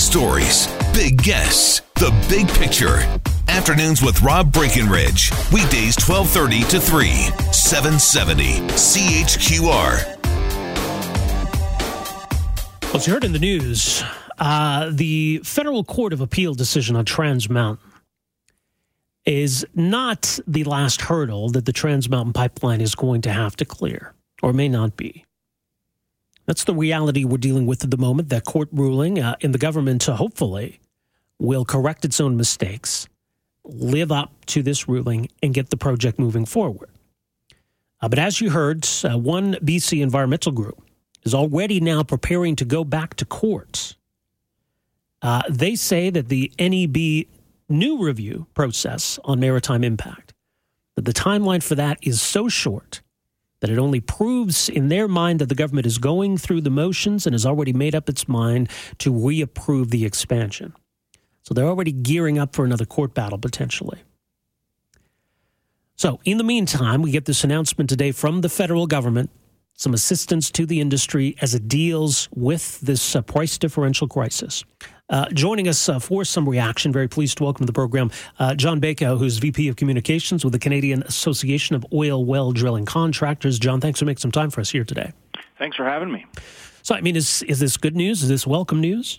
stories, big guests, the big picture. Afternoons with Rob Breckenridge. Weekdays 1230 to 3, 770 CHQR. Well, as you heard in the news, uh, the Federal Court of Appeal decision on Trans Mountain is not the last hurdle that the Trans Mountain pipeline is going to have to clear, or may not be. That's the reality we're dealing with at the moment. That court ruling uh, in the government, uh, hopefully, will correct its own mistakes, live up to this ruling, and get the project moving forward. Uh, but as you heard, uh, one BC environmental group is already now preparing to go back to court. Uh, they say that the NEB new review process on maritime impact, that the timeline for that is so short that it only proves in their mind that the government is going through the motions and has already made up its mind to reapprove the expansion. So they're already gearing up for another court battle potentially. So, in the meantime, we get this announcement today from the federal government some assistance to the industry as it deals with this uh, price differential crisis. Uh, joining us uh, for some reaction, very pleased to welcome to the program uh, John Bayko, who's VP of Communications with the Canadian Association of Oil Well Drilling Contractors. John, thanks for making some time for us here today. Thanks for having me. So, I mean, is is this good news? Is this welcome news?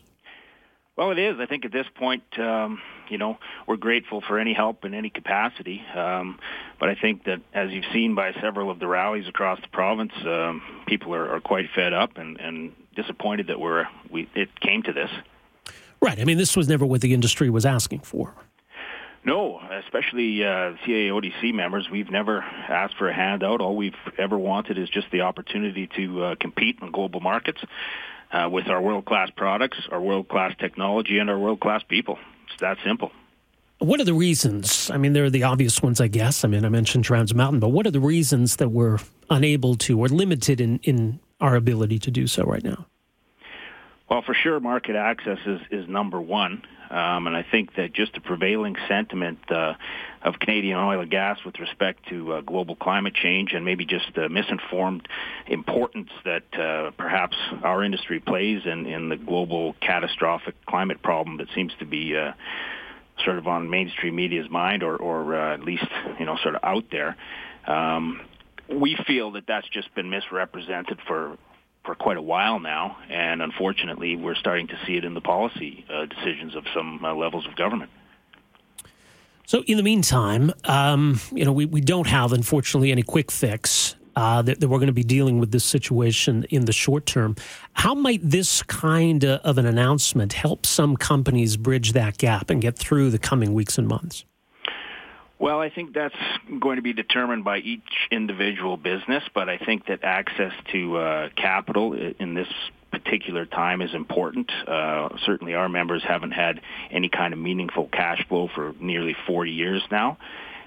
Well, it is. I think at this point, um, you know, we're grateful for any help in any capacity. Um, but I think that, as you've seen by several of the rallies across the province, um, people are, are quite fed up and, and disappointed that we're we it came to this. Right. I mean, this was never what the industry was asking for. No, especially uh, CAODC members. We've never asked for a handout. All we've ever wanted is just the opportunity to uh, compete in global markets uh, with our world-class products, our world-class technology, and our world-class people. It's that simple. What are the reasons? I mean, there are the obvious ones, I guess. I mean, I mentioned Trans Mountain, but what are the reasons that we're unable to or limited in, in our ability to do so right now? Well, for sure, market access is, is number one. Um, and I think that just the prevailing sentiment uh, of Canadian oil and gas with respect to uh, global climate change and maybe just the misinformed importance that uh, perhaps our industry plays in, in the global catastrophic climate problem that seems to be uh, sort of on mainstream media's mind or, or uh, at least, you know, sort of out there. Um, we feel that that's just been misrepresented for for quite a while now, and unfortunately, we're starting to see it in the policy uh, decisions of some uh, levels of government. So, in the meantime, um, you know, we, we don't have, unfortunately, any quick fix. Uh, that, that, we're going to be dealing with this situation in the short term. How might this kind of an announcement help some companies bridge that gap and get through the coming weeks and months? Well, I think that's going to be determined by each individual business, but I think that access to uh, capital in this particular time is important. Uh, certainly, our members haven't had any kind of meaningful cash flow for nearly 40 years now.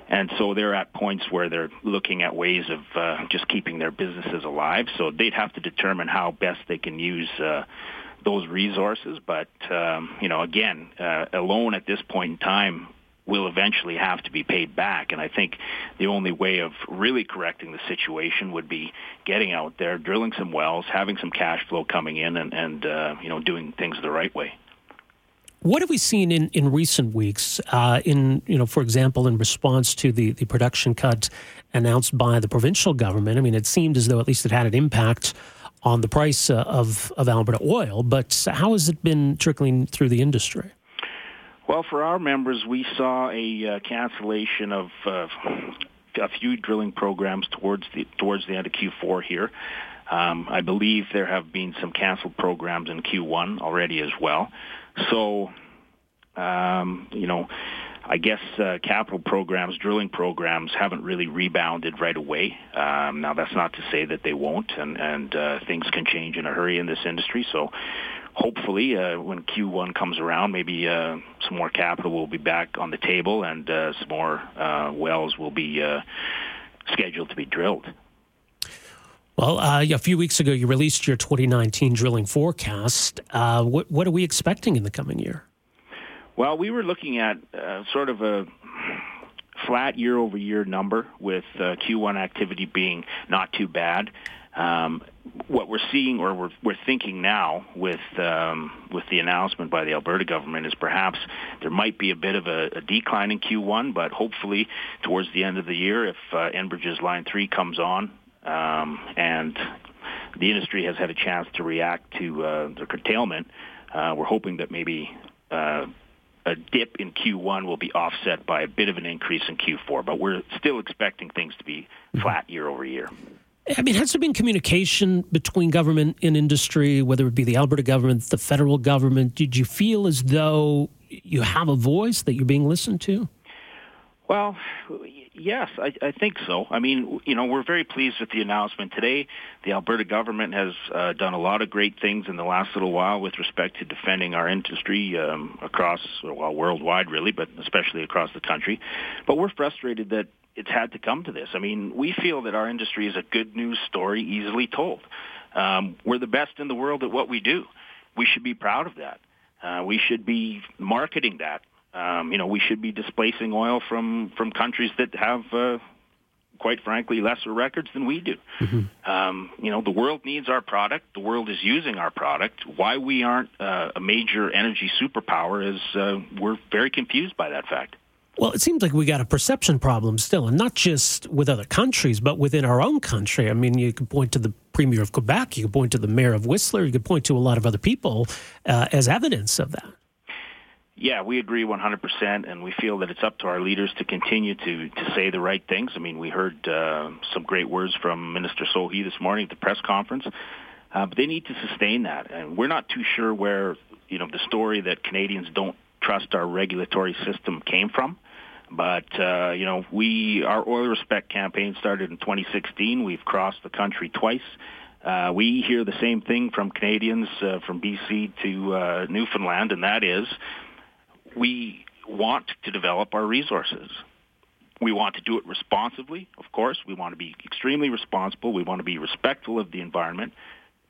And so they're at points where they're looking at ways of uh, just keeping their businesses alive. So they'd have to determine how best they can use uh, those resources. But um, you know, again, uh, alone at this point in time, will eventually have to be paid back. And I think the only way of really correcting the situation would be getting out there, drilling some wells, having some cash flow coming in, and, and uh, you know doing things the right way. What have we seen in, in recent weeks? Uh, in you know, for example, in response to the, the production cut announced by the provincial government, I mean, it seemed as though at least it had an impact on the price uh, of of Alberta oil. But how has it been trickling through the industry? Well, for our members, we saw a uh, cancellation of uh, a few drilling programs towards the towards the end of Q4 here. Um, I believe there have been some canceled programs in Q1 already as well. So, um, you know, I guess uh, capital programs, drilling programs haven't really rebounded right away. Um, now, that's not to say that they won't, and, and uh, things can change in a hurry in this industry. So hopefully, uh, when Q1 comes around, maybe uh, some more capital will be back on the table and uh, some more uh, wells will be uh, scheduled to be drilled. Well, uh, a few weeks ago, you released your 2019 drilling forecast. what, what are we expecting in the coming year? Well, we were looking at sort of a flat year over year number with Q1 activity being not too bad. Um, what we're seeing or we're, we're thinking now with um, with the announcement by the Alberta government is perhaps there might be a bit of a, a decline in Q1, but hopefully towards the end of the year, if uh, Enbridge's Line 3 comes on um, and the industry has had a chance to react to uh, the curtailment, uh, we're hoping that maybe uh, a dip in Q1 will be offset by a bit of an increase in Q4, but we're still expecting things to be flat year over year. I mean, has there been communication between government and industry, whether it be the Alberta government, the federal government? Did you feel as though you have a voice that you're being listened to? Well, yes, I, I think so. I mean, you know, we're very pleased with the announcement today. The Alberta government has uh, done a lot of great things in the last little while with respect to defending our industry um, across, well, worldwide, really, but especially across the country. But we're frustrated that it's had to come to this. I mean, we feel that our industry is a good news story, easily told. Um, we're the best in the world at what we do. We should be proud of that. Uh, we should be marketing that um, you know, we should be displacing oil from from countries that have, uh, quite frankly, lesser records than we do. Mm-hmm. Um, you know, the world needs our product. The world is using our product. Why we aren't uh, a major energy superpower is uh, we're very confused by that fact. Well, it seems like we got a perception problem still, and not just with other countries, but within our own country. I mean, you could point to the Premier of Quebec, you could point to the Mayor of Whistler, you could point to a lot of other people uh, as evidence of that. Yeah, we agree 100%, and we feel that it's up to our leaders to continue to, to say the right things. I mean, we heard uh, some great words from Minister Sohi this morning at the press conference, uh, but they need to sustain that. And we're not too sure where, you know, the story that Canadians don't trust our regulatory system came from. But, uh, you know, we, our Oil Respect campaign started in 2016. We've crossed the country twice. Uh, we hear the same thing from Canadians uh, from BC to uh, Newfoundland, and that is we want to develop our resources. We want to do it responsibly, of course. We want to be extremely responsible. We want to be respectful of the environment.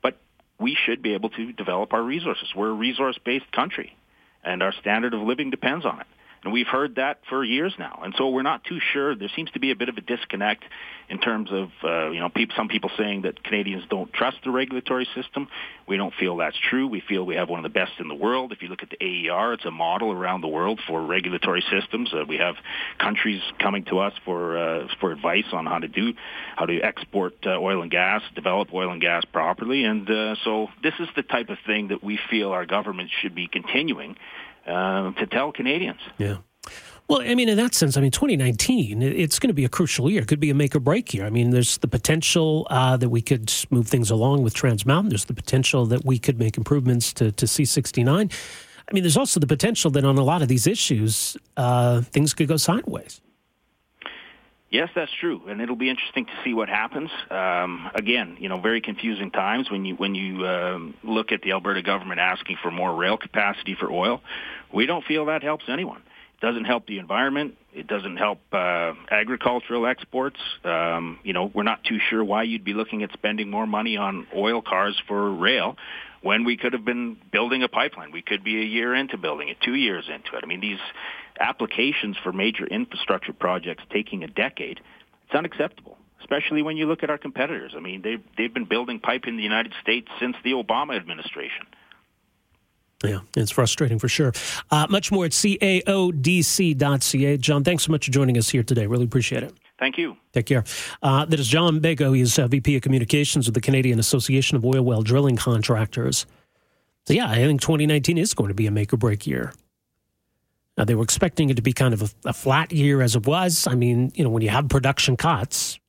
But we should be able to develop our resources. We're a resource-based country, and our standard of living depends on it. And we've heard that for years now. And so we're not too sure. There seems to be a bit of a disconnect in terms of, uh, you know, people, some people saying that Canadians don't trust the regulatory system. We don't feel that's true. We feel we have one of the best in the world. If you look at the AER, it's a model around the world for regulatory systems. Uh, we have countries coming to us for uh, for advice on how to do, how to export uh, oil and gas, develop oil and gas properly. And uh, so this is the type of thing that we feel our government should be continuing uh, to tell Canadians. Yeah. Well, I mean, in that sense, I mean, 2019, it's going to be a crucial year. It could be a make or break year. I mean, there's the potential uh, that we could move things along with Trans Mountain. There's the potential that we could make improvements to, to C69. I mean, there's also the potential that on a lot of these issues, uh, things could go sideways. Yes, that's true, and it'll be interesting to see what happens. Um, again, you know, very confusing times when you when you um, look at the Alberta government asking for more rail capacity for oil. We don't feel that helps anyone. Doesn't help the environment. It doesn't help uh, agricultural exports. Um, you know, we're not too sure why you'd be looking at spending more money on oil cars for rail when we could have been building a pipeline. We could be a year into building it, two years into it. I mean, these applications for major infrastructure projects taking a decade, it's unacceptable, especially when you look at our competitors. I mean, they've, they've been building pipe in the United States since the Obama administration. Yeah, it's frustrating for sure. Uh, much more at caodc.ca. John, thanks so much for joining us here today. Really appreciate it. Thank you. Take care. Uh, that is John Bayko. He is uh, VP of Communications with the Canadian Association of Oil Well Drilling Contractors. So, yeah, I think 2019 is going to be a make or break year. Now, they were expecting it to be kind of a, a, flat year as it was. I mean, you know, when you have production cuts,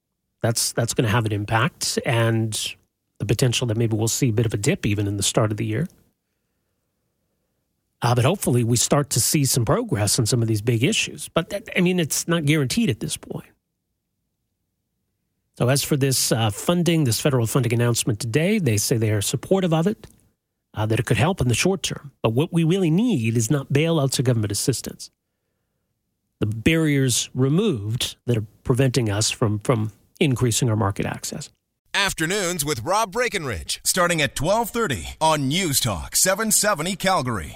that's that's going to have an impact, and the potential that maybe we'll see a bit of a dip even in the start of the year. Uh, but hopefully, we start to see some progress on some of these big issues. But that, I mean, it's not guaranteed at this point. So, as for this uh, funding, this federal funding announcement today, they say they are supportive of it uh, that it could help in the short term. But what we really need is not bailouts or government assistance. The barriers removed that are preventing us from, from increasing our market access. Afternoons with Rob Breckenridge, starting at 1230 on News Talk 770 Calgary.